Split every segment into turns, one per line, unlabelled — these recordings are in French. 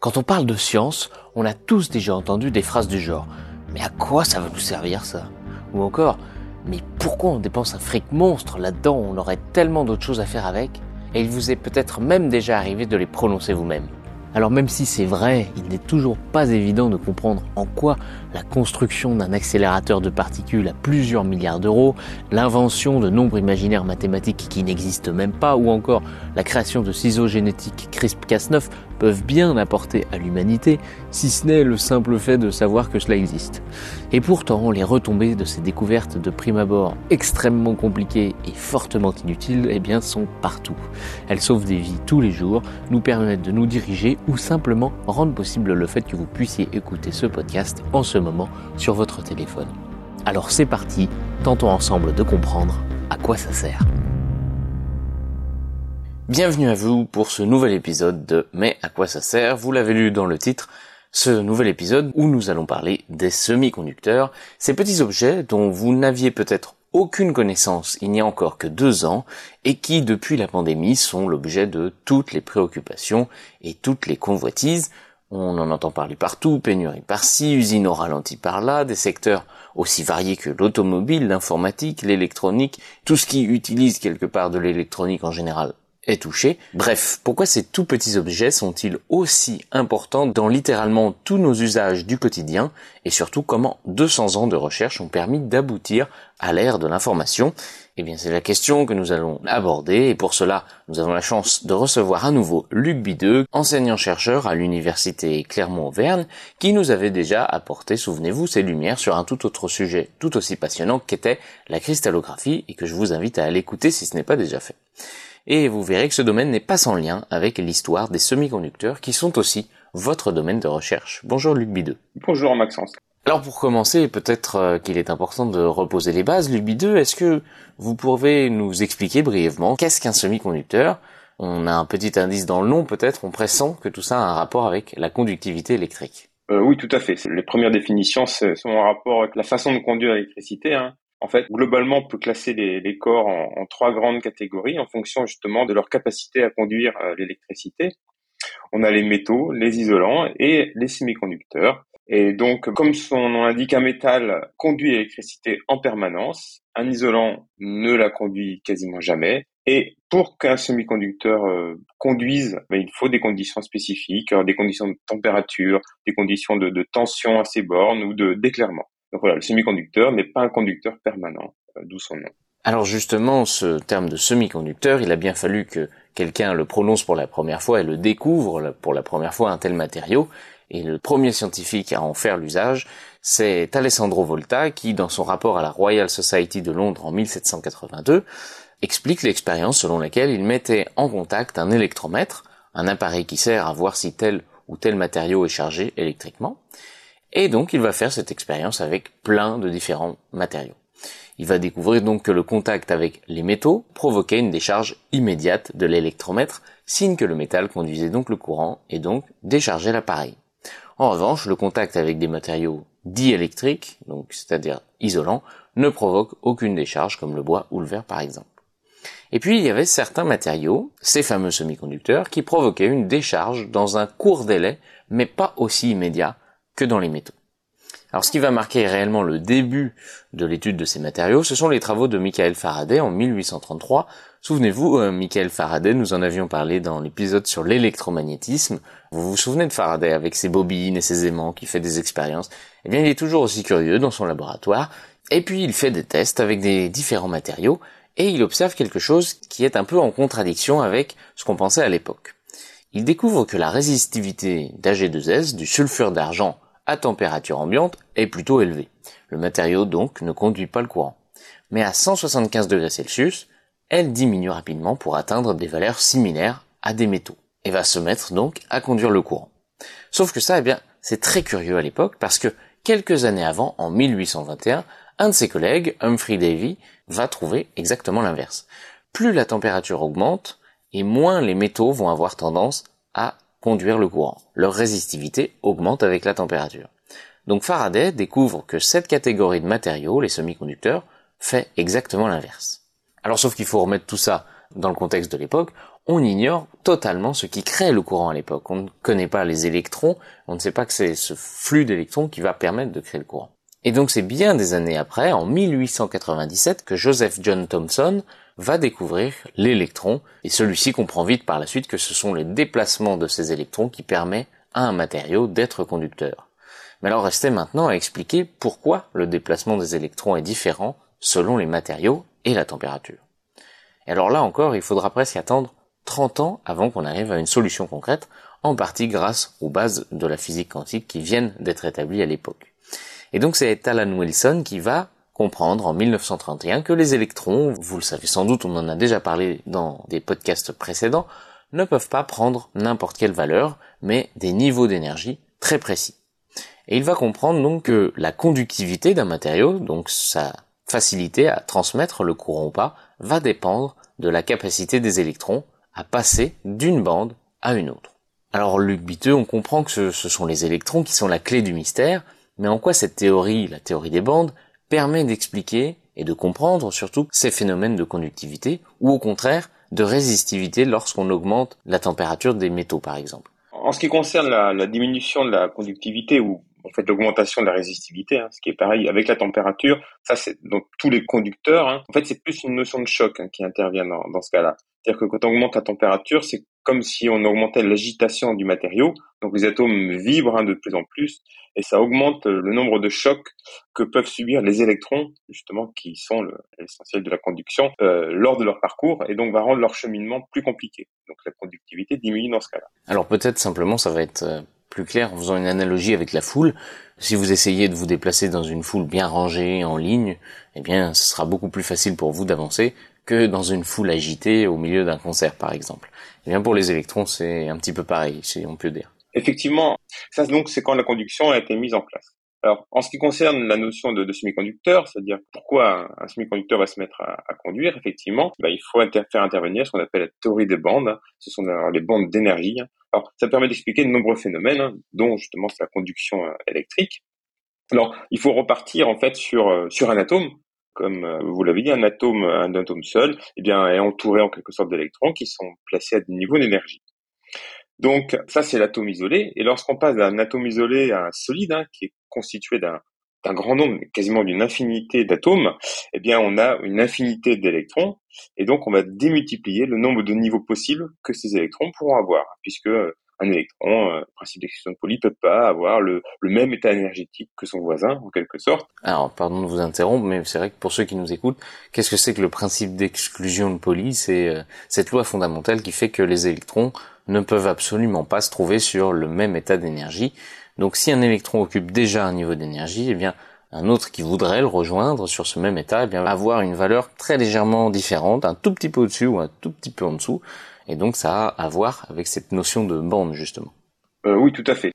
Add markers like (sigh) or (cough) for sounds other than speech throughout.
Quand on parle de science, on a tous déjà entendu des phrases du genre Mais à quoi ça va nous servir ça? Ou encore Mais pourquoi on dépense un fric monstre là-dedans On aurait tellement d'autres choses à faire avec? Et il vous est peut-être même déjà arrivé de les prononcer vous-même. Alors même si c'est vrai, il n'est toujours pas évident de comprendre en quoi la construction d'un accélérateur de particules à plusieurs milliards d'euros, l'invention de nombres imaginaires mathématiques qui n'existent même pas, ou encore la création de ciseaux génétiques CRISP-Cas9 peuvent bien apporter à l'humanité, si ce n'est le simple fait de savoir que cela existe. Et pourtant, les retombées de ces découvertes de prime abord extrêmement compliquées et fortement inutiles, eh bien, sont partout. Elles sauvent des vies tous les jours, nous permettent de nous diriger ou simplement rendent possible le fait que vous puissiez écouter ce podcast en ce moment sur votre téléphone. Alors c'est parti, tentons ensemble de comprendre à quoi ça sert. Bienvenue à vous pour ce nouvel épisode de Mais à quoi ça sert? Vous l'avez lu dans le titre, ce nouvel épisode où nous allons parler des semi-conducteurs, ces petits objets dont vous n'aviez peut-être aucune connaissance il n'y a encore que deux ans et qui depuis la pandémie sont l'objet de toutes les préoccupations et toutes les convoitises. On en entend parler partout, pénurie par-ci, usine au ralenti par-là, des secteurs aussi variés que l'automobile, l'informatique, l'électronique, tout ce qui utilise quelque part de l'électronique en général est touché. Bref, pourquoi ces tout petits objets sont-ils aussi importants dans littéralement tous nos usages du quotidien et surtout comment 200 ans de recherche ont permis d'aboutir à l'ère de l'information? Eh bien, c'est la question que nous allons aborder et pour cela, nous avons la chance de recevoir à nouveau Luc Bideux, enseignant-chercheur à l'université Clermont-Auvergne, qui nous avait déjà apporté, souvenez-vous, ses lumières sur un tout autre sujet tout aussi passionnant qu'était la cristallographie et que je vous invite à aller écouter si ce n'est pas déjà fait et vous verrez que ce domaine n'est pas sans lien avec l'histoire des semi-conducteurs qui sont aussi votre domaine de recherche. Bonjour Luc Bideux.
Bonjour Maxence.
Alors pour commencer, peut-être euh, qu'il est important de reposer les bases. Luc Bideux, est-ce que vous pouvez nous expliquer brièvement qu'est-ce qu'un semi-conducteur? On a un petit indice dans le nom peut-être, on pressent que tout ça a un rapport avec la conductivité électrique.
Euh, oui, tout à fait. Les premières définitions sont en rapport avec la façon de conduire l'électricité. Hein. En fait, globalement, on peut classer les, corps en, trois grandes catégories en fonction justement de leur capacité à conduire euh, l'électricité. On a les métaux, les isolants et les semi-conducteurs. Et donc, comme son nom l'indique, un métal conduit l'électricité en permanence. Un isolant ne la conduit quasiment jamais. Et pour qu'un semi-conducteur euh, conduise, ben, il faut des conditions spécifiques, des conditions de température, des conditions de, de tension à ses bornes ou de d'éclairement. Donc voilà, le semi-conducteur n'est pas un conducteur permanent, euh, d'où son nom.
Alors justement, ce terme de semi-conducteur, il a bien fallu que quelqu'un le prononce pour la première fois et le découvre pour la première fois un tel matériau. Et le premier scientifique à en faire l'usage, c'est Alessandro Volta, qui, dans son rapport à la Royal Society de Londres en 1782, explique l'expérience selon laquelle il mettait en contact un électromètre, un appareil qui sert à voir si tel ou tel matériau est chargé électriquement, et donc il va faire cette expérience avec plein de différents matériaux. Il va découvrir donc que le contact avec les métaux provoquait une décharge immédiate de l'électromètre, signe que le métal conduisait donc le courant et donc déchargeait l'appareil. En revanche, le contact avec des matériaux diélectriques, donc c'est-à-dire isolants, ne provoque aucune décharge comme le bois ou le verre par exemple. Et puis il y avait certains matériaux, ces fameux semi-conducteurs, qui provoquaient une décharge dans un court délai, mais pas aussi immédiat que dans les métaux. Alors ce qui va marquer réellement le début de l'étude de ces matériaux, ce sont les travaux de Michael Faraday en 1833. Souvenez-vous, euh, Michael Faraday, nous en avions parlé dans l'épisode sur l'électromagnétisme. Vous vous souvenez de Faraday avec ses bobines et ses aimants qui fait des expériences? Eh bien, il est toujours aussi curieux dans son laboratoire. Et puis, il fait des tests avec des différents matériaux et il observe quelque chose qui est un peu en contradiction avec ce qu'on pensait à l'époque. Il découvre que la résistivité d'Ag2S, du sulfure d'argent à température ambiante, est plutôt élevée. Le matériau donc ne conduit pas le courant. Mais à 175 degrés Celsius, elle diminue rapidement pour atteindre des valeurs similaires à des métaux, et va se mettre donc à conduire le courant. Sauf que ça, eh bien, c'est très curieux à l'époque parce que quelques années avant, en 1821, un de ses collègues, Humphrey Davy, va trouver exactement l'inverse. Plus la température augmente, et moins les métaux vont avoir tendance à conduire le courant. Leur résistivité augmente avec la température. Donc Faraday découvre que cette catégorie de matériaux, les semi-conducteurs, fait exactement l'inverse. Alors sauf qu'il faut remettre tout ça dans le contexte de l'époque, on ignore totalement ce qui crée le courant à l'époque. On ne connaît pas les électrons, on ne sait pas que c'est ce flux d'électrons qui va permettre de créer le courant. Et donc c'est bien des années après, en 1897, que Joseph John Thomson va découvrir l'électron, et celui-ci comprend vite par la suite que ce sont les déplacements de ces électrons qui permettent à un matériau d'être conducteur. Mais alors restait maintenant à expliquer pourquoi le déplacement des électrons est différent selon les matériaux et la température. Et alors là encore, il faudra presque attendre 30 ans avant qu'on arrive à une solution concrète, en partie grâce aux bases de la physique quantique qui viennent d'être établies à l'époque. Et donc c'est Alan Wilson qui va comprendre en 1931 que les électrons, vous le savez sans doute, on en a déjà parlé dans des podcasts précédents, ne peuvent pas prendre n'importe quelle valeur, mais des niveaux d'énergie très précis. Et il va comprendre donc que la conductivité d'un matériau, donc sa facilité à transmettre le courant ou pas, va dépendre de la capacité des électrons à passer d'une bande à une autre. Alors Luc Biteux, on comprend que ce, ce sont les électrons qui sont la clé du mystère, mais en quoi cette théorie, la théorie des bandes, permet d'expliquer et de comprendre surtout ces phénomènes de conductivité, ou au contraire de résistivité lorsqu'on augmente la température des métaux par exemple.
En ce qui concerne la, diminution de la conductivité ou en fait l'augmentation de la résistivité, hein, ce qui est pareil avec la température, ça c'est donc tous les conducteurs. Hein. En fait, c'est plus une notion de choc hein, qui intervient dans, dans ce cas-là. C'est-à-dire que quand on augmente la température, c'est comme si on augmentait l'agitation du matériau. Donc les atomes vibrent hein, de plus en plus et ça augmente le nombre de chocs que peuvent subir les électrons, justement, qui sont l'essentiel de la conduction, euh, lors de leur parcours et donc va rendre leur cheminement plus compliqué. Donc la conductivité diminue dans ce cas-là.
Alors peut-être simplement ça va être euh, plus clair en faisant une analogie avec la foule. Si vous essayez de vous déplacer dans une foule bien rangée, en ligne, eh bien ce sera beaucoup plus facile pour vous d'avancer dans une foule agitée au milieu d'un concert par exemple. Et eh bien pour les électrons, c'est un petit peu pareil, si on peut dire.
Effectivement, ça donc c'est quand la conduction a été mise en place. Alors, en ce qui concerne la notion de, semi-conducteur, c'est-à-dire pourquoi un, semi-conducteur va se mettre à, conduire, effectivement, bah, il faut faire intervenir ce qu'on appelle la théorie des bandes. Ce sont les bandes d'énergie. Alors, ça permet d'expliquer de nombreux phénomènes, hein, dont justement la conduction euh, électrique. Alors, il faut repartir en fait sur euh, sur un atome comme euh, vous l'avez dit, un atome, un atome seul, eh bien, est entouré en quelque sorte d'électrons qui sont placés à des niveaux d'énergie. Donc ça, c'est l'atome isolé. Et lorsqu'on passe d'un atome isolé à un solide, hein, qui est constitué d'un d'un grand nombre, quasiment d'une infinité d'atomes, eh bien, on a une infinité d'électrons, et donc on va démultiplier le nombre de niveaux possibles que ces électrons pourront avoir, puisque un électron, euh, principe d'exclusion de Pauli, peut pas avoir le, même état énergétique que son voisin, en quelque sorte.
Alors, pardon de vous interrompre, mais c'est vrai que pour ceux qui nous écoutent, qu'est-ce que c'est que le principe d'exclusion de Pauli C'est euh, cette loi fondamentale qui fait que les électrons ne peuvent absolument pas se trouver sur le même état d'énergie. Donc, si un électron occupe déjà un niveau d'énergie, eh bien, un autre qui voudrait le rejoindre sur ce même état, eh bien, va avoir une valeur très légèrement différente, un tout petit peu au-dessus ou un tout petit peu en dessous. Et donc ça a à voir avec cette notion de bande justement.
Euh, oui, tout à fait.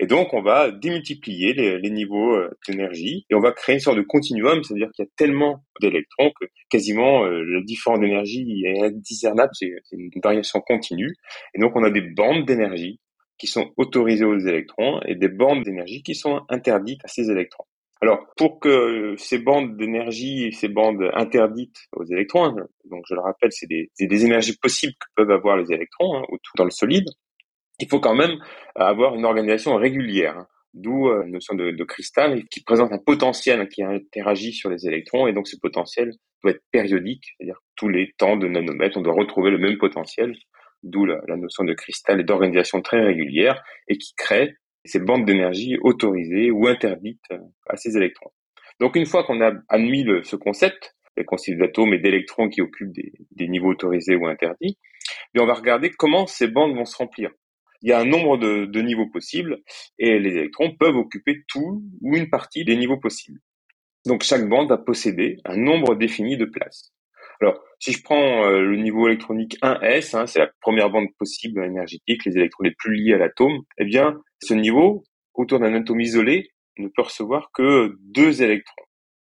Et donc on va démultiplier les, niveaux euh, d'énergie et on va créer une sorte de continuum, c'est-à-dire qu'il y a tellement d'électrons que quasiment euh, le différent d'énergie est indiscernable, c'est une variation continue. Et donc on a des bandes d'énergie qui sont autorisées aux électrons et des bandes d'énergie qui sont interdites à ces électrons. Alors, pour que ces bandes d'énergie, ces bandes interdites aux électrons, hein, donc je le rappelle, c'est des, énergies possibles que peuvent avoir les électrons hein, dans le solide, il faut quand même avoir une organisation régulière, hein, d'où euh, la notion de, cristal qui présente un potentiel qui interagit sur les électrons, et donc ce potentiel doit être périodique, c'est-à-dire tous les temps de nanomètres, on doit retrouver le même potentiel, d'où la, la, notion de cristal et d'organisation très régulière, et qui crée ces bandes d'énergie autorisées ou interdites euh, à ces électrons. Donc une fois qu'on a admis le, ce concept, les concepts d'atomes et d'électrons qui occupent des, niveaux autorisés ou interdits, et on va regarder comment ces bandes vont se remplir. Il y a un nombre de, de niveaux possibles et les électrons peuvent occuper tout ou une partie des niveaux possibles. Donc chaque bande va posséder un nombre défini de places. Alors, si je prends euh, le niveau électronique 1s, hein, c'est la première bande possible énergétique, les électrons les plus liés à l'atome, eh bien, ce niveau, autour d'un atome isolé, ne peut recevoir que deux électrons.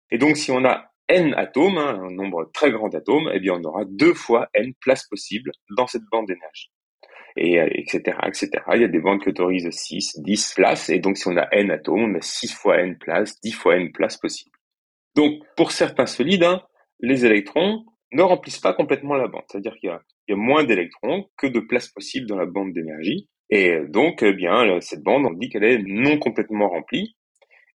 Et donc, si on a n atomes, hein, un nombre très grand d'atomes, eh bien, on aura deux fois n places possibles dans cette bande d'énergie. Et etc., euh, etc. Il y a des bandes qui autorisent 6, 10 places, et donc si on a n atomes, on a 6 fois n places, 10 fois n places possibles. Donc, pour certains solides, hein, les électrons ne remplissent pas complètement la bande. C'est-à-dire qu'il y, a moins d'électrons que de places possibles dans la bande d'énergie. Et donc, eh bien, cette bande, on dit qu'elle est non complètement remplie.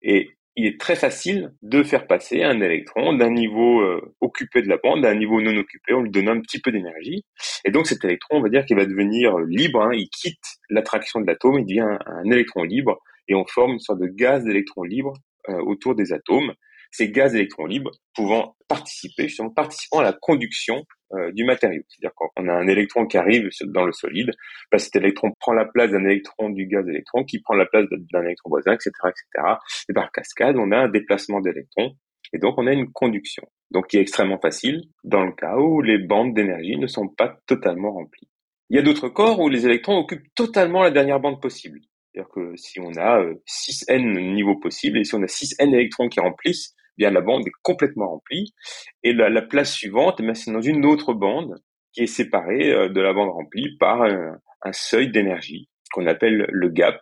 Et il est très facile de faire passer un électron d'un niveau euh, occupé de la bande à un niveau non occupé. On lui donne un petit peu d'énergie. Et donc cet électron, on va dire qu'il va devenir libre. Hein. il quitte l'attraction de l'atome, il devient un, électron libre. Et on forme une sorte de gaz d'électrons libres euh, autour des atomes ces gaz électrons libres pouvant participer, justement participant à la conduction euh, du matériau. C'est-à-dire qu'on a un électron qui arrive dans le solide, bah, cet électron prend la place d'un électron du gaz électron, qui prend la place d'un électron voisin, etc., etc. Et par cascade, on a un déplacement d'électrons, et donc on a une conduction. Donc qui est extrêmement facile dans le cas où les bandes d'énergie ne sont pas totalement remplies. Il y a d'autres corps où les électrons occupent totalement la dernière bande possible. C'est-à-dire que si on a 6n euh, niveaux possibles et si on a 6n électrons qui remplissent, bien la bande est complètement remplie. Et la, place suivante, eh c'est dans une autre bande qui est séparée euh, de la bande remplie par un, seuil d'énergie qu'on appelle le gap.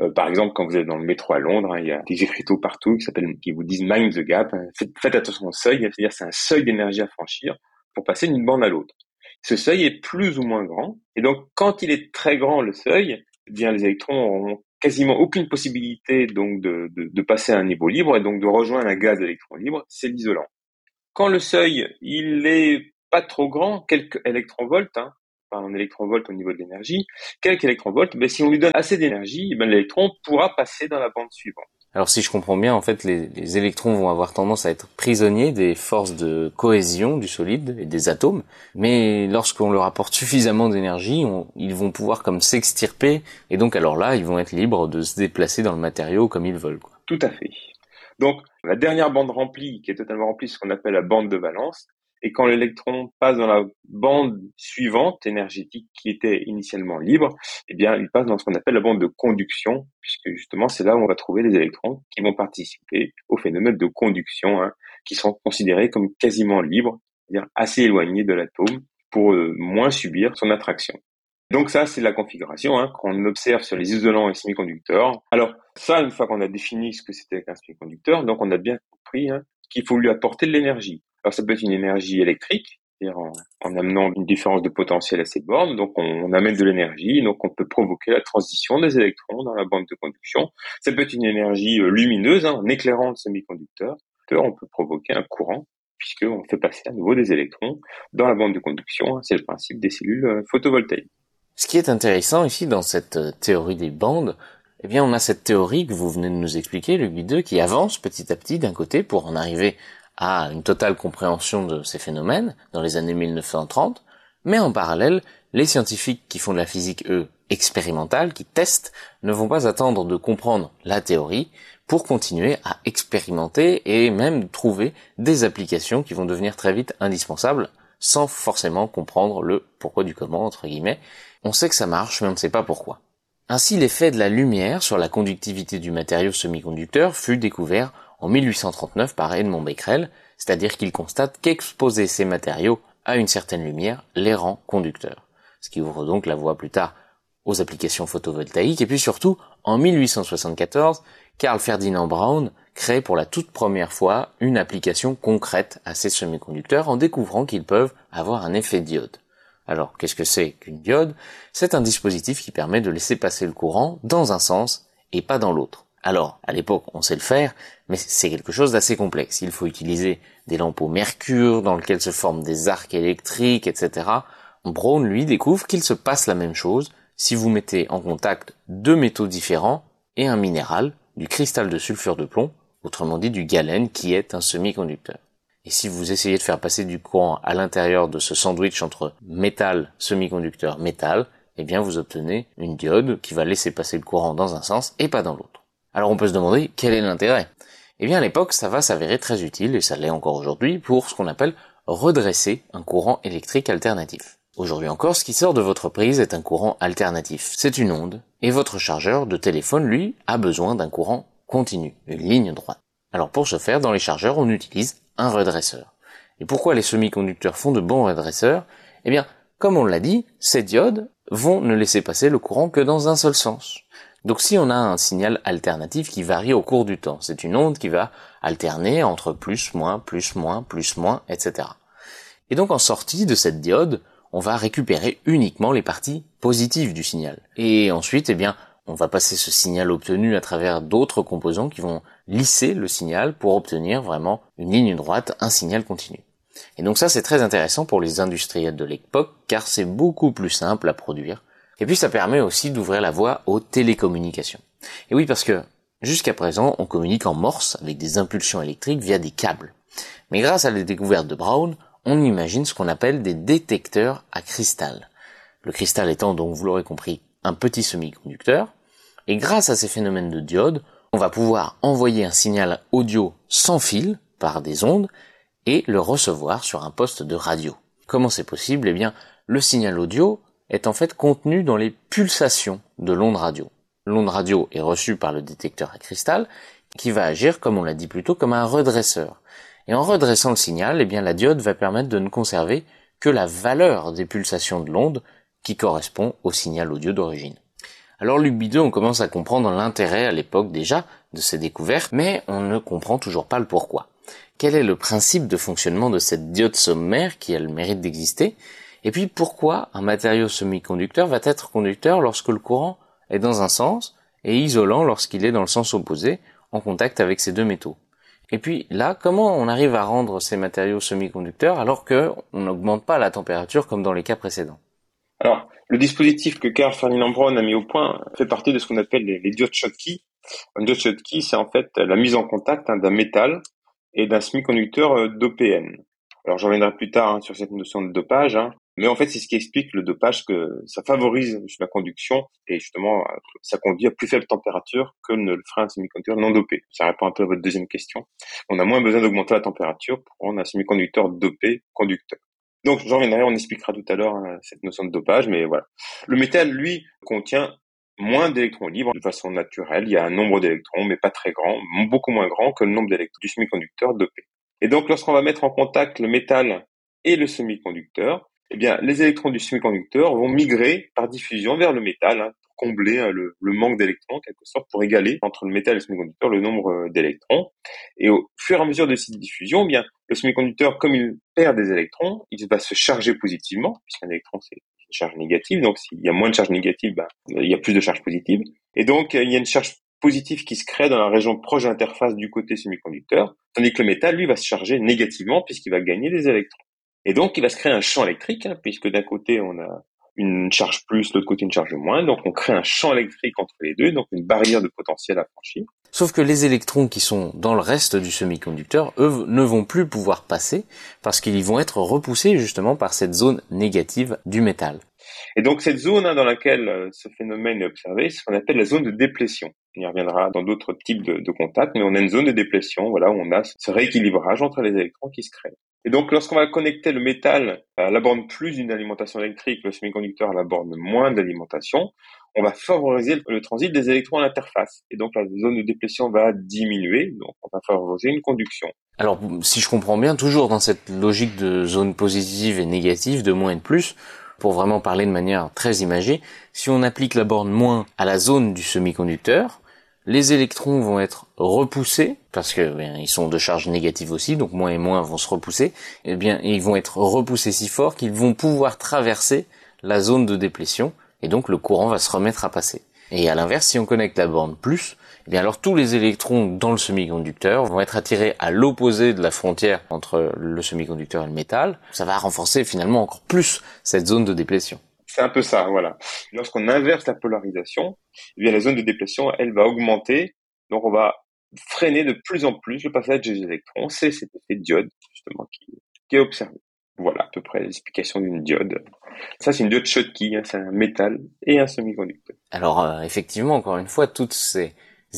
Euh, par exemple, quand vous êtes dans le métro à Londres, hein, il y a des écriteaux partout qui vous disent mind the gap. Hein. Faites, attention au seuil, c'est-à-dire c'est un seuil d'énergie à franchir pour passer d'une bande à l'autre. Ce seuil est plus ou moins grand, et donc quand il est très grand le seuil, eh bien les électrons ont quasiment aucune possibilité donc de, de, passer à un niveau libre et donc de rejoindre un gaz d'électrons libre, c'est l'isolant. Quand le seuil il est pas trop grand, quelques électronvolts, hein, pas un électronvolt au niveau de l'énergie, quelques électronvolts, ben, si on lui donne assez d'énergie, ben, l'électron pourra passer dans la bande suivante.
Alors si je comprends bien, en fait, les, électrons vont avoir tendance à être prisonniers des forces de cohésion du solide et des atomes, mais lorsqu'on leur apporte suffisamment d'énergie, ils vont pouvoir comme s'extirper, et donc alors là, ils vont être libres de se déplacer dans le matériau comme ils veulent.
Tout à fait. Donc la dernière bande remplie, qui est totalement remplie, ce qu'on appelle la bande de valence, et quand l'électron passe dans la bande suivante énergétique qui était initialement libre, eh bien, il passe dans ce qu'on appelle la bande de conduction, puisque justement, c'est là où on va trouver les électrons qui vont participer au phénomène de conduction, hein, qui sont considérés comme quasiment libres, c'est-à-dire assez éloignés de l'atome pour euh, moins subir son attraction. Donc ça, c'est la configuration hein, qu'on observe sur les isolants et semi-conducteurs. Alors ça, une fois qu'on a défini ce que c'était qu'un semi-conducteur, donc on a bien compris hein, qu'il faut lui apporter de l'énergie. Alors ça peut être une énergie électrique, c'est-à-dire en, amenant une différence de potentiel à ces bornes, donc on, amène de l'énergie, donc on peut provoquer la transition des électrons dans la bande de conduction. Ça peut être une énergie euh, lumineuse, hein, en éclairant le semi-conducteur, on peut provoquer un courant puisqu'on fait passer à nouveau des électrons dans la bande de conduction. Hein. c'est le principe des cellules euh, photovoltaïques.
Ce qui est intéressant ici dans cette euh, théorie des bandes, eh bien on a cette théorie que vous venez de nous expliquer, le 2, qui avance petit à petit d'un côté pour en arriver à une totale compréhension de ces phénomènes dans les années 1930, mais en parallèle, les scientifiques qui font de la physique, eux, expérimentale, qui testent, ne vont pas attendre de comprendre la théorie pour continuer à expérimenter et même trouver des applications qui vont devenir très vite indispensables sans forcément comprendre le pourquoi du comment, entre guillemets. On sait que ça marche, mais on ne sait pas pourquoi. Ainsi, l'effet de la lumière sur la conductivité du matériau semi-conducteur fut découvert en 1839 par Edmond Becquerel, c'est-à-dire qu'il constate qu'exposer ces matériaux à une certaine lumière les rend conducteurs. Ce qui ouvre donc la voie plus tard aux applications photovoltaïques. Et puis surtout, en 1874, Carl Ferdinand Braun crée pour la toute première fois une application concrète à ces semi-conducteurs en découvrant qu'ils peuvent avoir un effet diode. Alors, qu'est-ce que c'est qu'une diode? C'est un dispositif qui permet de laisser passer le courant dans un sens et pas dans l'autre. Alors, à l'époque, on sait le faire, mais c'est quelque chose d'assez complexe. Il faut utiliser des lampes au mercure dans lesquelles se forment des arcs électriques, etc. Brown, lui, découvre qu'il se passe la même chose si vous mettez en contact deux métaux différents et un minéral, du cristal de sulfure de plomb, autrement dit du galène, qui est un semi-conducteur. Et si vous essayez de faire passer du courant à l'intérieur de ce sandwich entre métal, semi-conducteur, métal, eh bien vous obtenez une diode qui va laisser passer le courant dans un sens et pas dans l'autre. Alors on peut se demander quel est l'intérêt? Eh bien à l'époque ça va s'avérer très utile, et ça l'est encore aujourd'hui, pour ce qu'on appelle redresser un courant électrique alternatif. Aujourd'hui encore, ce qui sort de votre prise est un courant alternatif. C'est une onde, et votre chargeur de téléphone, lui, a besoin d'un courant continu, une ligne droite. Alors pour ce faire, dans les chargeurs, on utilise un redresseur. Et pourquoi les semi-conducteurs font de bons redresseurs? Eh bien, comme on l'a dit, ces diodes vont ne laisser passer le courant que dans un seul sens. Donc si on a un signal alternatif qui varie au cours du temps, c'est une onde qui va alterner entre plus, moins, plus, moins, plus, moins, etc. Et donc en sortie de cette diode, on va récupérer uniquement les parties positives du signal. Et ensuite, eh bien, on va passer ce signal obtenu à travers d'autres composants qui vont lisser le signal pour obtenir vraiment une ligne droite, un signal continu. Et donc ça, c'est très intéressant pour les industriels de l'époque, car c'est beaucoup plus simple à produire. Et puis ça permet aussi d'ouvrir la voie aux télécommunications. Et oui, parce que jusqu'à présent, on communique en morse avec des impulsions électriques via des câbles. Mais grâce à la découverte de Brown, on imagine ce qu'on appelle des détecteurs à cristal. Le cristal étant donc, vous l'aurez compris, un petit semi-conducteur. Et grâce à ces phénomènes de diode, on va pouvoir envoyer un signal audio sans fil par des ondes et le recevoir sur un poste de radio. Comment c'est possible? Eh bien, le signal audio est en fait contenu dans les pulsations de l'onde radio. L'onde radio est reçue par le détecteur à cristal qui va agir, comme on l'a dit plus tôt, comme un redresseur. Et en redressant le signal, eh bien, la diode va permettre de ne conserver que la valeur des pulsations de l'onde qui correspond au signal audio d'origine. Alors Luc Bideux, on commence à comprendre l'intérêt à l'époque déjà de ces découvertes, mais on ne comprend toujours pas le pourquoi. Quel est le principe de fonctionnement de cette diode sommaire qui a le mérite d'exister? Et puis pourquoi un matériau semi-conducteur va être conducteur lorsque le courant est dans un sens et isolant lorsqu'il est dans le sens opposé en contact avec ces deux métaux? Et puis là, comment on arrive à rendre ces matériaux semi-conducteurs alors qu'on n'augmente pas la température comme dans les cas précédents?
Alors, le dispositif que Carl Ferdinand Braun a mis au point fait partie de ce qu'on appelle les, diodes Schottky. Un diode Schottky, c'est en fait la mise en contact hein, d'un métal et d'un semi-conducteur euh, d'OPN. Alors, j'en reviendrai plus tard hein, sur cette notion de dopage. Hein. Mais en fait, c'est ce qui explique le dopage, que ça favorise la conduction et justement, ça conduit à plus faible température que ne le ferait un semi-conducteur non dopé. Ça répond un peu à votre deuxième question. On a moins besoin d'augmenter la température pour rendre un semi-conducteur dopé conducteur. Donc, j'en reviendrai, on expliquera tout à l'heure hein, cette notion de dopage, mais voilà. Le métal, lui, contient moins d'électrons libres de façon naturelle. Il y a un nombre d'électrons, mais pas très grand, beaucoup moins grand que le nombre d'électrons du semi-conducteur dopé. Et donc, lorsqu'on va mettre en contact le métal et le semi-conducteur, eh bien, les électrons du semi-conducteur vont migrer par diffusion vers le métal hein, pour combler hein, le, manque d'électrons, quelque sorte, pour égaler entre le métal et le semi-conducteur le nombre euh, d'électrons. Et au fur et à mesure de cette diffusion, eh bien, le semi-conducteur, comme il perd des électrons, il va se charger positivement, puisqu'un électron c'est une charge négative. Donc, s'il y a moins de charge négative, ben, il y a plus de charge positive. Et donc, il y a une charge positive qui se crée dans la région proche de l'interface du côté semi-conducteur, tandis que le métal, lui, va se charger négativement puisqu'il va gagner des électrons. Et donc, il va se créer un champ électrique, hein, puisque d'un côté, on a une charge plus, de l'autre côté, une charge moins. Donc, on crée un champ électrique entre les deux, donc une barrière de potentiel à franchir.
Sauf que les électrons qui sont dans le reste du semi-conducteur, eux, ne vont plus pouvoir passer parce qu'ils vont être repoussés justement par cette zone négative du métal.
Et donc cette zone hein, dans laquelle euh, ce phénomène est observé, c'est ce qu'on appelle la zone de déplétion. On y reviendra dans d'autres types de, de, contacts, mais on a une zone de déplétion, voilà, où on a ce rééquilibrage entre les électrons qui se créent. Et donc, lorsqu'on va connecter le métal à la borne plus d'une alimentation électrique, le semi-conducteur à la borne moins d'alimentation, on va favoriser le transit des électrons à l'interface. Et donc, la zone de déplétion va diminuer, donc on va favoriser une conduction.
Alors, si je comprends bien, toujours dans cette logique de zone positive et négative, de moins et de plus, pour vraiment parler de manière très imagée, si on applique la borne moins à la zone du semi-conducteur, les électrons vont être repoussés parce que bien, ils sont de charge négative aussi, donc moins et moins vont se repousser. Et eh bien, ils vont être repoussés si fort qu'ils vont pouvoir traverser la zone de déplétion et donc le courant va se remettre à passer. Et à l'inverse, si on connecte la borne plus, eh bien alors tous les électrons dans le semi-conducteur vont être attirés à l'opposé de la frontière entre le semi-conducteur et le métal. Ça va renforcer finalement encore plus cette zone de déplétion.
C'est un peu ça, voilà. Lorsqu'on inverse la polarisation, eh bien la zone de déplétion, elle va augmenter. Donc on va freiner de plus en plus le passage des électrons. C'est cet effet de diode, justement, qui, est observé. Voilà à peu près l'explication d'une diode. Ça, c'est une diode Schottky, hein, c'est un métal et un semi-conducteur.
Alors, euh, effectivement, encore une fois, toutes ces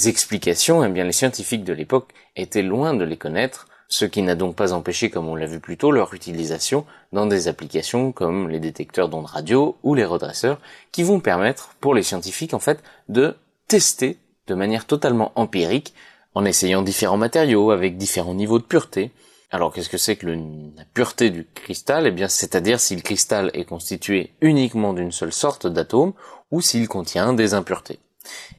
explications, eh bien, les scientifiques de l'époque étaient loin de les connaître ce qui n'a donc pas empêché, comme on l'a vu plus tôt, leur utilisation dans des applications comme les détecteurs d'ondes radio ou les redresseurs, qui vont permettre pour les scientifiques en fait de tester de manière totalement empirique, en essayant différents matériaux avec différents niveaux de pureté. Alors qu'est-ce que c'est que la pureté du cristal? Eh bien c'est-à-dire si le cristal est constitué uniquement d'une seule sorte d'atome ou s'il contient des impuretés.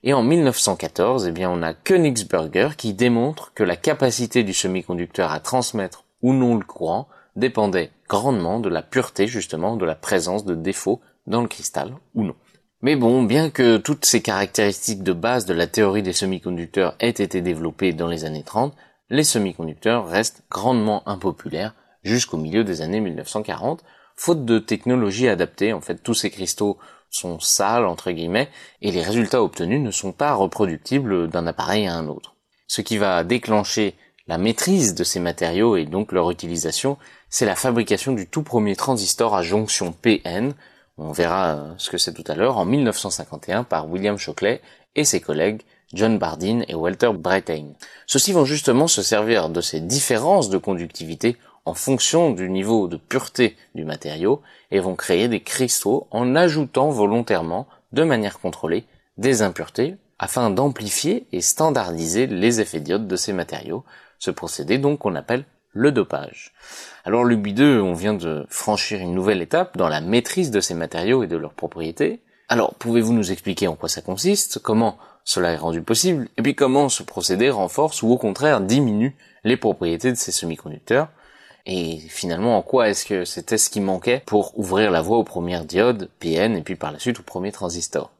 Et en 1914, eh bien, on a Königsberger qui démontre que la capacité du semi-conducteur à transmettre ou non le courant dépendait grandement de la pureté justement de la présence de défauts dans le cristal ou non. Mais bon, bien que toutes ces caractéristiques de base de la théorie des semi-conducteurs aient été développées dans les années 30, les semi-conducteurs restent grandement impopulaires jusqu'au milieu des années 1940, faute de technologies adaptées. En fait, tous ces cristaux sont sales, entre guillemets, et les résultats obtenus ne sont pas reproductibles d'un appareil à un autre. Ce qui va déclencher la maîtrise de ces matériaux et donc leur utilisation, c'est la fabrication du tout premier transistor à jonction PN, on verra euh, ce que c'est tout à l'heure, en 1951 par William Shockley et ses collègues John Bardeen et Walter Brattain. Ceux-ci vont justement se servir de ces différences de conductivité en fonction du niveau de pureté du matériau et vont créer des cristaux en ajoutant volontairement, de manière contrôlée, des impuretés afin d'amplifier et standardiser les effets diodes de ces matériaux, ce procédé donc qu'on appelle le dopage. Alors l'UBI2, on vient de franchir une nouvelle étape dans la maîtrise de ces matériaux et de leurs propriétés. Alors pouvez-vous nous expliquer en quoi ça consiste, comment cela est rendu possible, et puis comment ce procédé renforce ou au contraire diminue les propriétés de ces semi-conducteurs? Et finalement, en quoi est-ce que c'était ce qui manquait pour ouvrir la voie aux premières diodes PN et puis par la suite aux premiers transistors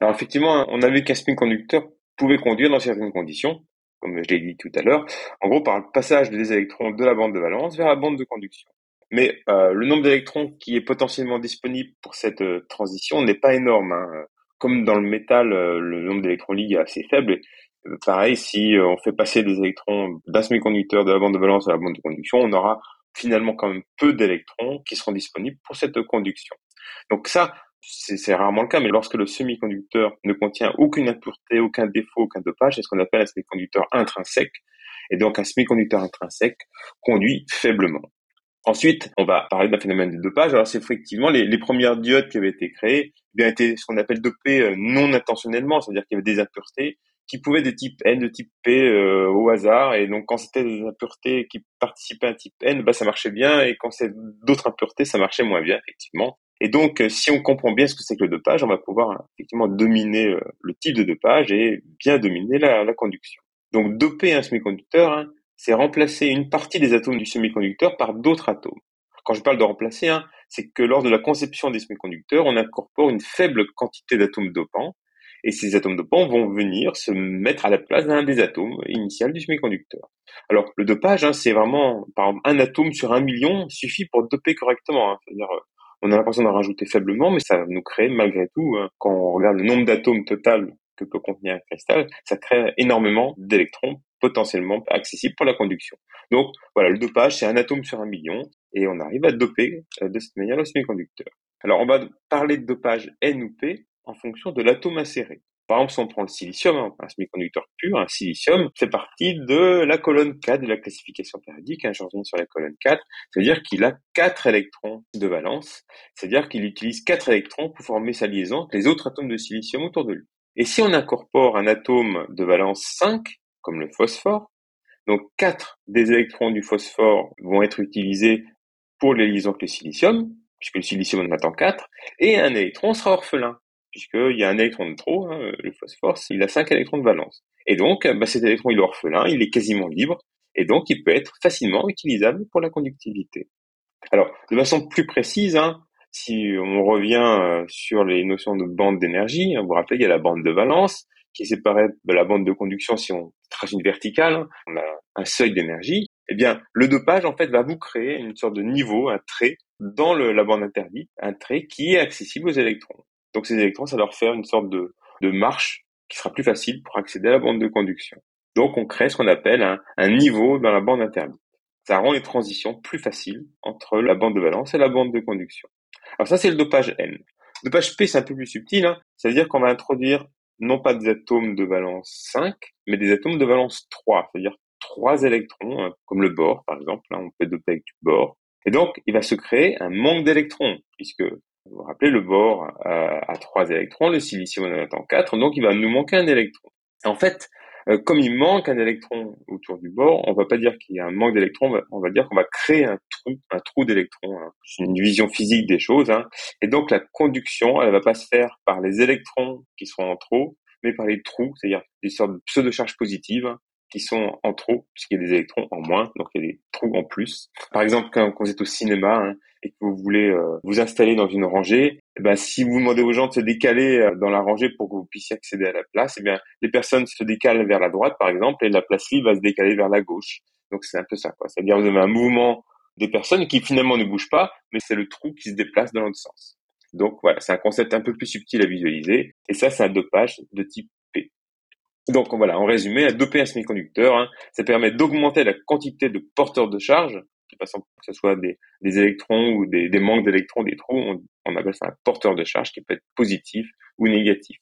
Alors effectivement, on a vu qu'un semi-conducteur pouvait conduire dans certaines conditions, comme je l'ai dit tout à l'heure, en gros par le passage des électrons de la bande de valence vers la bande de conduction. Mais euh, le nombre d'électrons qui est potentiellement disponible pour cette euh, transition n'est pas énorme. Hein. Comme dans le métal, euh, le nombre d'électrons libres est assez faible. Pareil, si euh, on fait passer des électrons d'un semi-conducteur de la bande de valence à la bande de conduction, on aura finalement quand même peu d'électrons qui seront disponibles pour cette conduction. Donc ça, c'est rarement le cas, mais lorsque le semi-conducteur ne contient aucune impureté, aucun défaut, aucun dopage, c'est ce qu'on appelle un semi-conducteur intrinsèque. Et donc un semi-conducteur intrinsèque conduit faiblement. Ensuite, on va parler d'un phénomène de dopage. Alors, c'est effectivement les, premières diodes qui avaient été créées, eh bien étaient ce qu'on appelle dopées euh, non intentionnellement, c'est-à-dire qu'il y avait des impuretés qui pouvaient de type N, de type P euh, au hasard. Et donc, quand c'était des impuretés qui participaient à un type N, bah, ça marchait bien. Et quand c'est d'autres impuretés, ça marchait moins bien, effectivement. Et donc, euh, si on comprend bien ce que c'est que le dopage, on va pouvoir effectivement dominer euh, le type de dopage et bien dominer la, la conduction. Donc, doper un semi-conducteur, hein, c'est remplacer une partie des atomes du semi-conducteur par d'autres atomes. Quand je parle de remplacer, hein, c'est que lors de la conception des semi-conducteurs, on incorpore une faible quantité d'atomes dopants et ces atomes dopants vont venir se mettre à la place d'un des atomes initial du semi-conducteur. Alors le dopage, hein, c'est vraiment, par un atome sur un million suffit pour doper correctement. Hein. C'est-à-dire, euh, on a l'impression d'en rajouter faiblement, mais ça nous crée malgré tout, hein, quand on regarde le nombre d'atomes total que peut contenir un cristal, ça crée énormément d'électrons potentiellement accessibles pour la conduction. Donc voilà, le dopage, c'est un atome sur un million, et on arrive à doper euh, de cette manière le semi-conducteur. Alors on va parler de dopage N ou P en fonction de l'atome inséré. Par exemple, si on prend le silicium, hein, un semi-conducteur pur, un silicium fait partie de la colonne 4 de la classification périodique. Hein, je reviens sur la colonne 4. C'est-à-dire qu'il a 4 électrons de valence. C'est-à-dire qu'il utilise 4 électrons pour former sa liaison avec les autres atomes de silicium autour de lui. Et si on incorpore un atome de valence 5, comme le phosphore, donc 4 des électrons du phosphore vont être utilisés pour les liaisons avec le silicium, puisque le silicium en attend 4, et un électron sera orphelin puisqu'il y a un électron de trop, hein, le phosphore, il a 5 électrons de valence. Et donc, bah, cet électron, il est orphelin, il est quasiment libre, et donc il peut être facilement utilisable pour la conductivité. Alors, de façon plus précise, hein, si on revient euh, sur les notions de bande d'énergie, hein, vous vous rappelez, il y a la bande de valence, qui est séparée de la bande de conduction si on trace une verticale, on a un seuil d'énergie, eh bien, le dopage, en fait, va vous créer une sorte de niveau, un trait, dans la bande interdite, un trait qui est accessible aux électrons. Donc ces électrons, ça leur fait une sorte de, marche qui sera plus facile pour accéder à la bande de conduction. Donc on crée ce qu'on appelle un, niveau dans la bande interdite. Ça rend les transitions plus faciles entre la bande de valence et la bande de conduction. Alors ça, c'est le dopage N. Le dopage P, c'est un peu plus subtil. Hein. C'est-à-dire qu'on va introduire non pas des atomes de valence 5, mais des atomes de valence 3, c'est-à-dire trois électrons, hein, comme le bore, par exemple. Là, on peut doper avec du bore. Et donc, il va se créer un manque d'électrons, puisque vous vous rappelez, le bore a, trois électrons, le silicium en attend quatre, donc il va nous manquer un électron. En fait, euh, comme il manque un électron autour du bord, on va pas dire qu'il y a un manque d'électrons, on va dire qu'on va créer un trou, un trou d'électrons. Hein. C'est une vision physique des choses. Hein. Et donc la conduction, elle va pas se faire par les électrons qui sont en trop, mais par les trous, c'est-à-dire des sortes de pseudo-charges positives qui sont en trop, puisqu'il y a des électrons en moins, donc il y a des trous en plus. Par exemple, quand, vous êtes au cinéma hein, et que vous voulez euh, vous installer dans une rangée, eh ben, si vous demandez aux gens de se décaler euh, dans la rangée pour que vous puissiez accéder à la place, eh bien, les personnes se décalent vers la droite, par exemple, et la place libre va se décaler vers la gauche. Donc c'est un peu ça, quoi. C'est-à-dire vous avez un mouvement des personnes qui finalement ne bougent pas, mais c'est le trou qui se déplace dans l'autre sens. Donc voilà, c'est un concept un peu plus subtil à visualiser, et ça c'est un dopage de type donc voilà, en résumé, un semi-conducteur, hein, ça permet d'augmenter la quantité de porteurs de charge, de façon que ce soit des, électrons ou des, manques d'électrons, des trous, on, appelle ça un porteur de charge qui peut être positif ou négatif.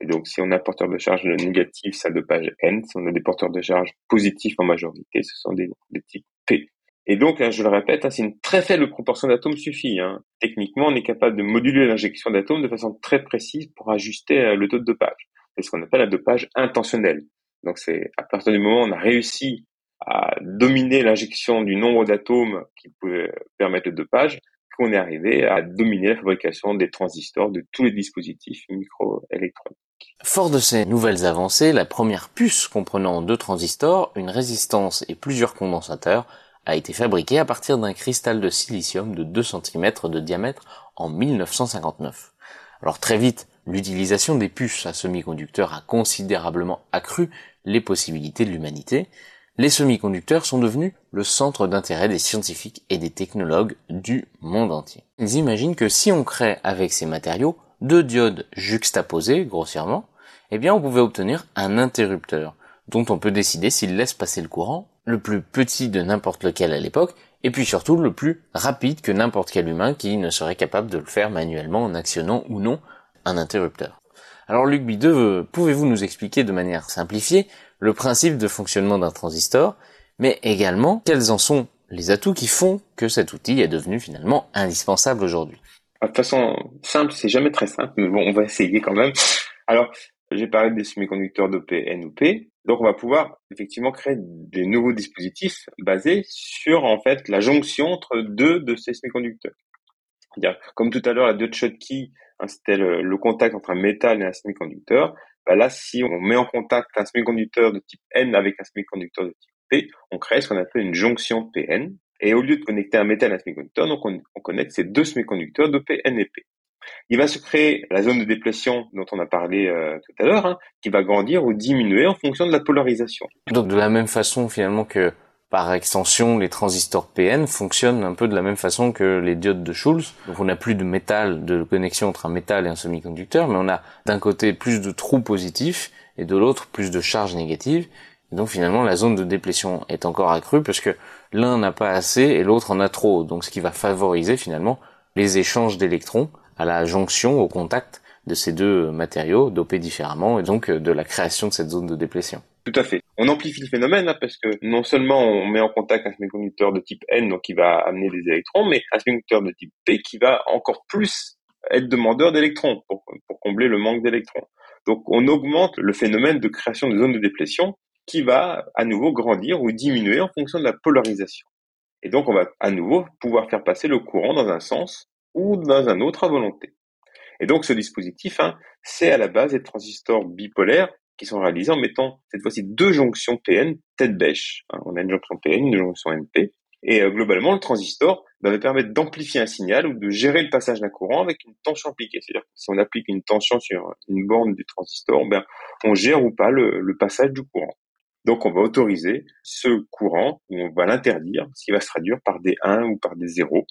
Et donc si on a un porteur de charge négatif, un dopage N. Si on a des porteurs de charge positifs en majorité, ce sont des, types P. Et donc, hein, je le répète, hein, c'est une très faible proportion d'atomes suffit. Techniquement, on est capable de moduler l'injection d'atomes de façon très précise pour ajuster euh, le taux de dopage c'est ce qu'on appelle un dopage intentionnel. Donc c'est à partir du moment où on a réussi à dominer l'injection du nombre d'atomes qui pouvait permettre le dopage, qu'on est arrivé à dominer la fabrication des transistors de tous les dispositifs microélectroniques.
Fort de ces nouvelles avancées, la première puce comprenant deux transistors, une résistance et plusieurs condensateurs a été fabriquée à partir d'un cristal de silicium de 2 cm de diamètre en 1959. Alors très vite, l'utilisation des puces à semi-conducteurs a considérablement accru les possibilités de l'humanité, les semi-conducteurs sont devenus le centre d'intérêt des scientifiques et des technologues du monde entier. Ils imaginent que si on crée avec ces matériaux deux diodes juxtaposées, grossièrement, eh bien on pouvait obtenir un interrupteur, dont on peut décider s'il laisse passer le courant, le plus petit de n'importe lequel à l'époque, et puis surtout le plus rapide que n'importe quel humain qui ne serait capable de le faire manuellement en actionnant ou non un interrupteur. Alors Luc Bideux, pouvez-vous nous expliquer de manière simplifiée le principe de fonctionnement d'un transistor, mais également quels en sont les atouts qui font que cet outil est devenu finalement indispensable aujourd'hui
De toute façon simple, c'est jamais très simple, mais bon, on va essayer quand même. Alors, j'ai parlé des semi-conducteurs d'OP, N ou P. Donc, on va pouvoir effectivement créer des nouveaux dispositifs basés sur en fait la jonction entre deux de ces semi-conducteurs. Comme tout à l'heure, la diode Schottky Hein, c'était le, contact entre un métal et un semi-conducteur. Bah là, si on met en contact un semi-conducteur de type N avec un semi-conducteur de type P, on crée ce qu'on appelle une jonction PN. Et au lieu de connecter un métal à un semi-conducteur, on, connecte ces deux semi-conducteurs de PN et P. Il va se créer la zone de déplétion dont on a parlé euh, tout à l'heure, hein, qui va grandir ou diminuer en fonction de la polarisation.
Donc de la même façon finalement que par extension, les transistors PN fonctionnent un peu de la même façon que les diodes de Schulz. Donc on n'a plus de métal, de connexion entre un métal et un semi-conducteur, mais on a d'un côté plus de trous positifs et de l'autre plus de charges négatives. Et donc finalement la zone de déplétion est encore accrue parce que l'un n'a pas assez et l'autre en a trop. Donc ce qui va favoriser finalement les échanges d'électrons à la jonction, au contact de ces deux matériaux dopés différemment et donc de la création de cette zone de déplétion.
Tout à fait. On amplifie le phénomène hein, parce que non seulement on met en contact un semi-conducteur de type N, donc qui va amener des électrons, mais un semi-conducteur de type P qui va encore plus être demandeur d'électrons pour, combler le manque d'électrons. Donc on augmente le phénomène de création de zones de déplétion qui va à nouveau grandir ou diminuer en fonction de la polarisation. Et donc on va à nouveau pouvoir faire passer le courant dans un sens ou dans un autre à volonté. Et donc ce dispositif, hein, c'est à la base des transistors bipolaires qui sont réalisés en mettant cette fois-ci deux jonctions PN tête bêche. Hein. on a une jonction PN, une jonction NP. Et euh, globalement, le transistor bah, va permettre d'amplifier un signal ou de gérer le passage d'un courant avec une tension appliquée. C'est-à-dire que si on applique une tension sur une borne du transistor, ben, on gère ou pas le, passage du courant. Donc on va autoriser ce courant ou on va l'interdire, ce qui va se traduire par des 1 ou par des 0.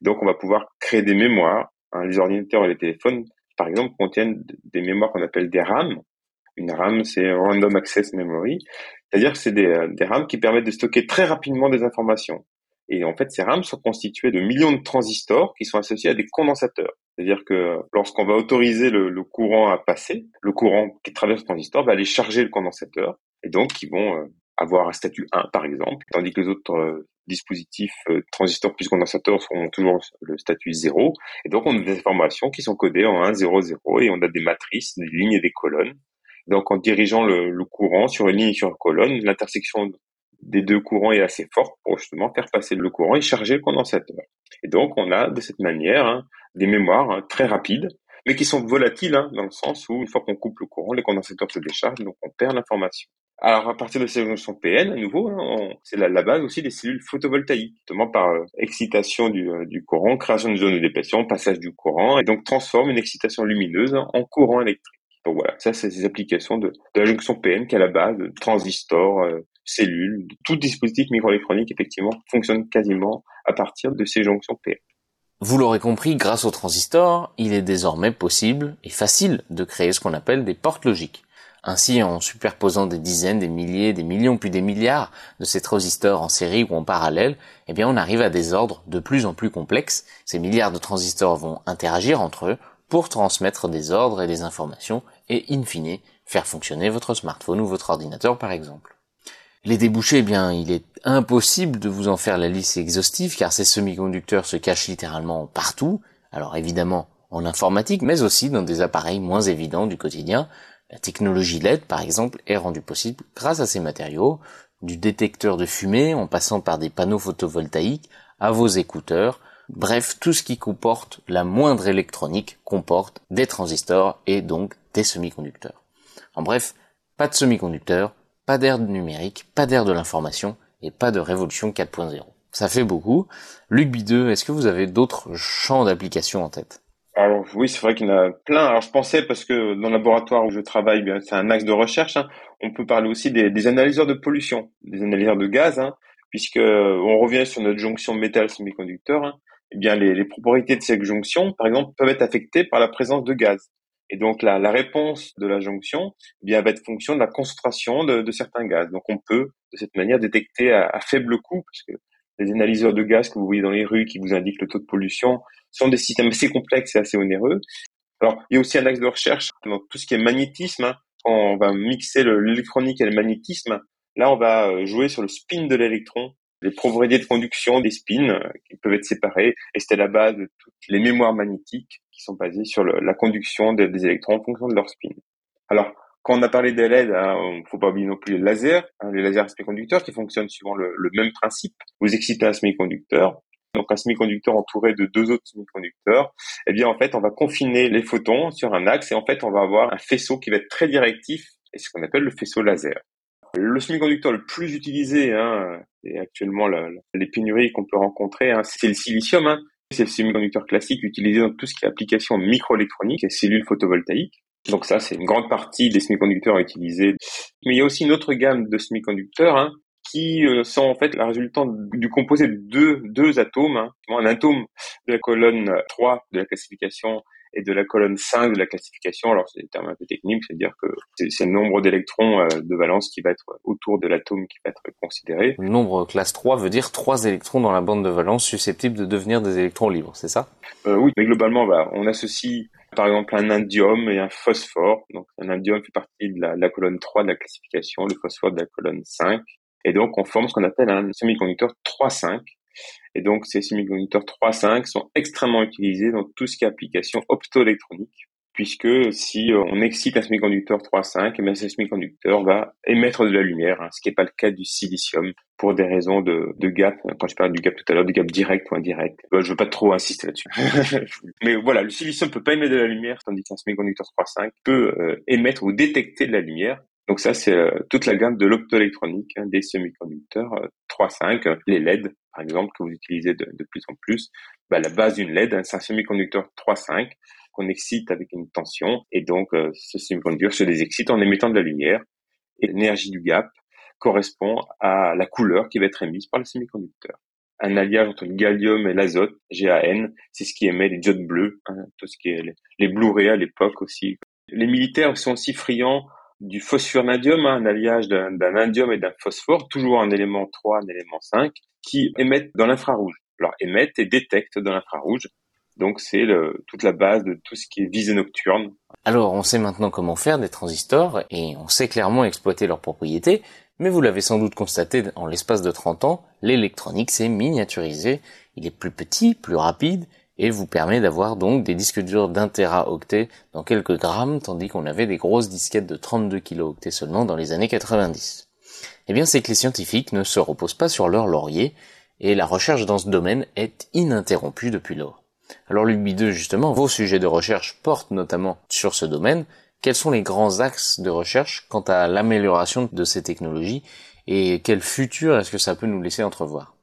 Donc on va pouvoir créer des mémoires. Hein. les ordinateurs et les téléphones, par exemple, contiennent des mémoires qu'on appelle des RAM, une RAM, c'est Random Access Memory. C'est-à-dire que c'est des, euh, des RAM qui permettent de stocker très rapidement des informations. Et en fait, ces RAM sont constituées de millions de transistors qui sont associés à des condensateurs. C'est-à-dire que lorsqu'on va autoriser le, courant à passer, le courant qui traverse le transistor va aller charger le condensateur. Et donc, ils vont euh, avoir un statut 1, par exemple, tandis que les autres euh, dispositifs transistors plus condensateurs seront toujours le statut 0. Et donc, on a des informations qui sont codées en 1, 0, 0, et on a des matrices, des lignes et des colonnes donc en dirigeant le, courant sur une ligne sur une colonne, l'intersection des deux courants est assez forte pour justement faire passer le courant et charger le condensateur. Et donc on a de cette manière hein, des mémoires hein, très rapides, mais qui sont volatiles hein, dans le sens où une fois qu'on coupe le courant, les condensateurs se déchargent, donc on perd l'information. alors à partir de ces jonctions PN, à nouveau, c'est la, base aussi des cellules photovoltaïques, notamment par euh, excitation du, euh, du, courant, création de zones de dépression, passage du courant, et donc transforme une excitation lumineuse en courant électrique. Donc voilà, ça c'est des applications de, la jonction PN qui à la base transistors, euh, cellules, tout dispositif microélectronique effectivement fonctionne quasiment à partir de ces jonctions PN.
Vous l'aurez compris, grâce aux transistors, il est désormais possible et facile de créer ce qu'on appelle des portes logiques. Ainsi, en superposant des dizaines, des milliers, des millions puis des milliards de ces transistors en série ou en parallèle, eh bien on arrive à des ordres de plus en plus complexes. Ces milliards de transistors vont interagir entre eux pour transmettre des ordres et des informations et in fine faire fonctionner votre smartphone ou votre ordinateur par exemple. Les débouchés, eh bien, il est impossible de vous en faire la liste exhaustive car ces semi-conducteurs se cachent littéralement partout. Alors évidemment en informatique, mais aussi dans des appareils moins évidents du quotidien, la technologie LED, par exemple, est rendue possible grâce à ces matériaux, du détecteur de fumée en passant par des panneaux photovoltaïques à vos écouteurs, bref, tout ce qui comporte la moindre électronique comporte des transistors et donc des semi-conducteurs. En bref, pas de semi-conducteurs, pas d'ère numérique, pas d'ère de l'information et pas de révolution 4.0. Ça fait beaucoup. Luc Bideux, est-ce que vous avez d'autres champs d'application en tête?
Alors oui, c'est vrai qu'il y en a plein. Alors je pensais parce que dans le laboratoire où je travaille, c'est un axe de recherche. Hein, on peut parler aussi des, analyseurs de pollution, des analyseurs de gaz, hein, puisque on revient sur notre jonction métal semi-conducteur. Hein, eh bien les, propriétés de cette jonction, par exemple, peuvent être affectées par la présence de gaz. Et donc la, la réponse de la jonction eh bien va être fonction de la concentration de, de, certains gaz. Donc on peut de cette manière détecter à, à faible coût, parce que les analyseurs de gaz que vous voyez dans les rues qui vous indiquent le taux de pollution sont des systèmes assez complexes et assez onéreux. Alors, il y a aussi un axe de recherche dans tout ce qui est magnétisme. Hein. on va mixer l'électronique et le magnétisme, là, on va euh, jouer sur le spin de l'électron, les propriétés de conduction des spins euh, qui peuvent être séparés. Et c'était la base de toutes les mémoires magnétiques qui sont basées sur la conduction des, électrons en fonction de leur spin. Alors, quand on a parlé des LED, hein, il ne faut pas oublier non plus les lasers, hein, les lasers semi-conducteurs qui fonctionnent suivant le, même principe. Vous excitez un semi-conducteur, donc un semi-conducteur entouré de deux autres semi-conducteurs. Eh bien, en fait, on va confiner les photons sur un axe et en fait, on va avoir un faisceau qui va être très directif, et ce qu'on appelle le faisceau laser. Le semi-conducteur le plus utilisé, hein, et actuellement les pénuries qu'on peut rencontrer, hein, c'est le silicium. Hein. C'est le semi-conducteur classique utilisé dans tout ce qui est application microélectronique et cellules photovoltaïques. Donc ça, c'est une grande partie des semi-conducteurs utilisés. Mais il y a aussi une autre gamme de semi-conducteurs hein, qui euh, sont en fait la résultante du composé de deux, deux atomes. Hein. Un atome de la colonne 3 de la classification et de la colonne 5 de la classification. Alors c'est des termes un peu techniques, c'est-à-dire que c'est le nombre d'électrons euh, de valence qui va être autour de l'atome qui va être considéré.
Le nombre classe 3 veut dire 3 électrons dans la bande de valence susceptibles de devenir des électrons libres, c'est ça?
Euh, Oui, mais globalement, bah, on associe par exemple un indium et un phosphore. Donc un indium fait partie de la, colonne 3 de la classification, le phosphore de la colonne 5. Et donc on forme ce qu'on appelle un semi-conducteur 3,5. Et donc ces semi-conducteurs 3,5 sont extrêmement utilisés dans tout ce qui est application optoélectronique puisque si euh, on excite un semi-conducteur 3,5, eh ce semi-conducteur va émettre de la lumière, hein, ce qui n'est pas le cas du silicium pour des raisons de, de gap. Quand je parle du gap tout à l'heure, du gap direct ou indirect. Je je veux pas trop insister là-dessus. (laughs) Mais voilà, le silicium peut pas émettre de la lumière, tandis qu'un semi-conducteur 3,5 peut euh, émettre ou détecter de la lumière. Donc ça, c'est euh, toute la gamme de l'optoélectronique hein, des semi-conducteurs 3,5, les LED par exemple que vous utilisez de, plus en plus. Bah, la base d'une LED, c'est un semi-conducteur 3,5 qu'on excite avec une tension, et donc euh, ce semi-conducteur se désexcite en émettant de la lumière. Et l'énergie du gap correspond à la couleur qui va être émise par le semi-conducteur. Un alliage entre le gallium et l'azote, GAN, c'est ce qui émet les diodes bleues, hein, tout ce qui est les, Blu-ray à l'époque aussi. Les militaires sont aussi friands du phosphore-indium, hein, un alliage d'un indium et d'un phosphore, toujours un élément 3, un élément 5, qui émettent dans l'infrarouge. Alors émettent et détectent dans l'infrarouge. Donc c'est toute la base de tout ce qui est visée nocturne.
Alors on sait maintenant comment faire des transistors et on sait clairement exploiter leurs propriétés, mais vous l'avez sans doute constaté en l'espace de 30 ans, l'électronique s'est miniaturisée, il est plus petit, plus rapide, et vous permet d'avoir donc des disques durs d'un teraoctet dans quelques grammes, tandis qu'on avait des grosses disquettes de 32 kilooctets seulement dans les années 90. Eh bien c'est que les scientifiques ne se reposent pas sur leur laurier, et la recherche dans ce domaine est ininterrompue depuis lors. Alors Luc Bideux, justement, vos sujets de recherche portent notamment sur ce domaine. quels sont les grands axes de recherche quant à l'amélioration de ces technologies et quel futur est-ce que ça peut nous laisser entrevoir?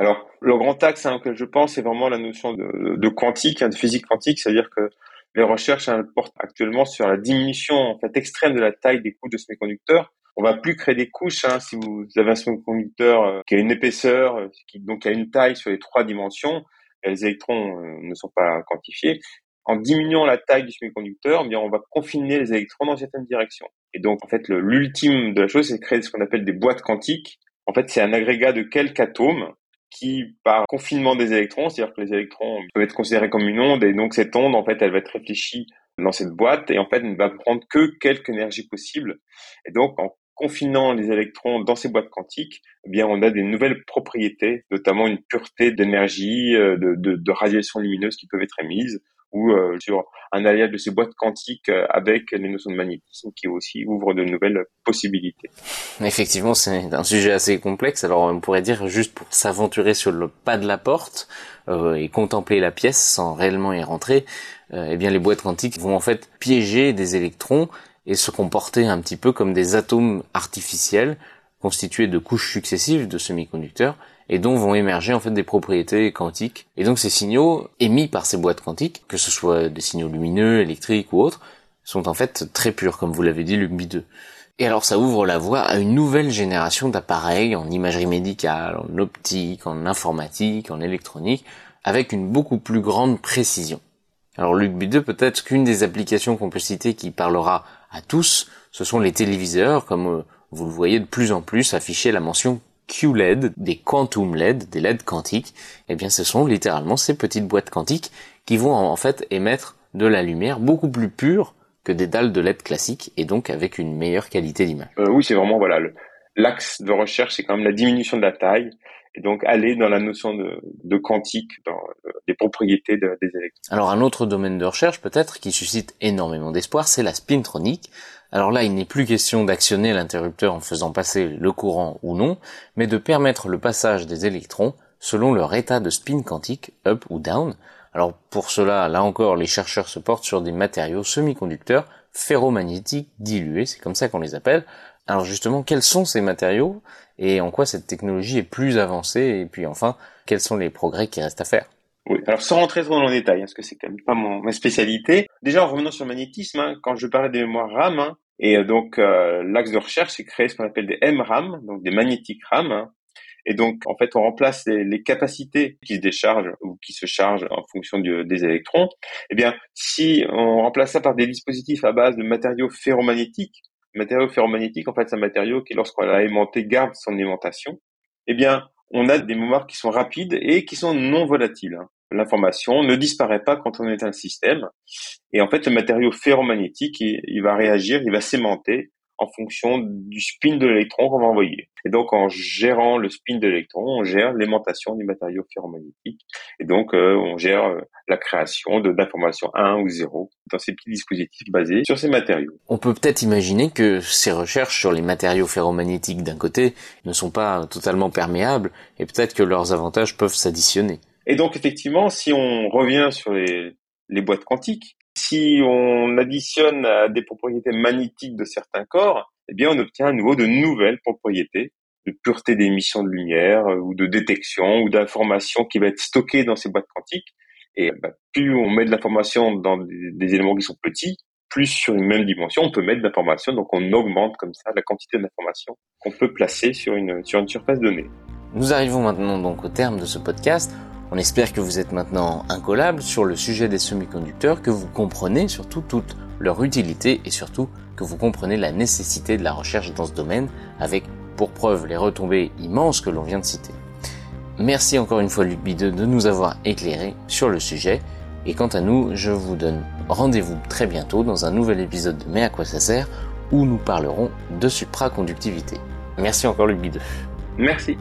Alors, le grand axe hein, je pense, c'est vraiment la notion de, quantique, hein, de physique quantique, c'est-à-dire que les recherches hein, portent actuellement sur la diminution en fait extrême de la taille des couches de semi-conducteurs. On va plus créer des couches. si vous avez un semi-conducteur euh, qui a une épaisseur, euh, qui donc a une taille sur les trois dimensions, les électrons euh, ne sont pas quantifiés en diminuant la taille du semi-conducteur, eh bien, on va confiner les électrons dans certaines directions. Et donc, en fait, l'ultime de la chose, c'est de créer ce qu'on appelle des boîtes quantiques. En fait, c'est un agrégat de quelques atomes qui, par confinement des électrons, c'est-à-dire que les électrons peuvent être considérés comme une onde, et donc cette onde, en fait, elle va être réfléchie dans cette boîte, et en fait, elle ne va prendre que quelques énergies possibles. Et donc, en confinant les électrons dans ces boîtes quantiques, eh bien, on a des nouvelles propriétés, notamment une pureté d'énergie, euh, de, de, de radiation lumineuse qui peuvent être émises, ou euh, sur un alliage de ces boîtes quantiques euh, avec les notions de magnétisme qui aussi ouvrent de nouvelles possibilités.
Effectivement, c'est un sujet assez complexe. Alors on pourrait dire juste pour s'aventurer sur le pas de la porte euh, et contempler la pièce sans réellement y rentrer, eh bien les boîtes quantiques vont en fait piéger des électrons et se comporter un petit peu comme des atomes artificiels constitués de couches successives de semi-conducteurs et dont vont émerger en fait des propriétés quantiques. Et donc ces signaux émis par ces boîtes quantiques, que ce soit des signaux lumineux, électriques ou autres, sont en fait très purs, comme vous l'avez dit, 2. Et alors ça ouvre la voie à une nouvelle génération d'appareils en imagerie médicale, en optique, en informatique, en électronique, avec une beaucoup plus grande précision. Alors LUMBI 2 peut-être qu'une des applications qu'on peut citer qui parlera à tous, ce sont les téléviseurs, comme euh, vous le voyez de plus en plus afficher la mention QLED, des quantum LED, des LED quantiques, eh bien ce sont littéralement ces petites boîtes quantiques qui vont en fait émettre de la lumière beaucoup plus pure que des dalles de LED classiques et donc avec une meilleure qualité d'image.
Euh, oui, c'est vraiment voilà l'axe de recherche, c'est quand même la diminution de la taille et donc aller dans la notion de, quantique, dans euh, les propriétés des électrons.
Alors un autre domaine de recherche peut-être qui suscite énormément d'espoir, c'est la spintronique. Alors là, il n'est plus question d'actionner l'interrupteur en faisant passer le courant ou non, mais de permettre le passage des électrons selon leur état de spin quantique, up ou down. Alors pour cela, là encore, les chercheurs se portent sur des matériaux semi-conducteurs ferromagnétiques dilués, c'est comme ça qu'on les appelle. Alors justement, quels sont ces matériaux et en quoi cette technologie est plus avancée? Et puis enfin, quels sont les progrès qui restent à faire?
Oui, alors sans rentrer trop dans le détail, hein, parce que c'est quand même pas mon, ma spécialité. Déjà, en revenant sur le magnétisme, hein, quand je parlais des mémoires RAM, hein, et euh, donc euh, l'axe de recherche, c'est créer ce qu'on appelle des MRAM, donc des magnétiques RAM. et donc, en fait, on remplace les, capacités qui se déchargent ou qui se chargent en fonction des électrons. Eh bien, si on remplace ça par des dispositifs à base de matériaux ferromagnétiques, matériaux ferromagnétiques, en fait, c'est un matériau qui, lorsqu'on l'a aimanté, garde son aimantation. Eh bien, on a des mémoires qui sont rapides et qui sont non volatiles. L'information ne disparaît pas quand on est un système. Et en fait, le matériau ferromagnétique, il, va réagir, il va s'aimanter en fonction du spin de l'électron qu'on va envoyer. Et donc, en gérant le spin de l'électron, on gère l'aimantation du matériau ferromagnétique. Et donc, euh, on gère euh, la création d'informations 1 ou 0 dans ces petits dispositifs basés sur ces matériaux.
On peut peut-être imaginer que ces recherches sur les matériaux ferromagnétiques d'un côté ne sont pas totalement perméables et peut-être que leurs avantages peuvent s'additionner.
Et donc, effectivement, si on revient sur les, les boîtes quantiques, si on additionne des propriétés magnétiques de certains corps, eh bien, on obtient à nouveau de nouvelles propriétés de pureté d'émission de lumière euh, ou de détection ou d'information qui va être stockée dans ces boîtes quantiques. Et bah, plus on met de l'information dans des, éléments qui sont petits, plus sur une même dimension, on peut mettre de l'information. Donc, on augmente comme ça la quantité d'information qu'on peut placer sur une, sur une surface donnée.
Nous arrivons maintenant donc au terme de ce podcast. On espère que vous êtes maintenant incollable sur le sujet des semi-conducteurs, que vous comprenez surtout toute leur utilité et surtout que vous comprenez la nécessité de la recherche dans ce domaine avec pour preuve les retombées immenses que l'on vient de citer. Merci encore une fois Luc de nous avoir éclairé sur le sujet et quant à nous, je vous donne rendez-vous très bientôt dans un nouvel épisode de Mais à quoi ça sert où nous parlerons de supraconductivité. Merci encore Luc.
Merci.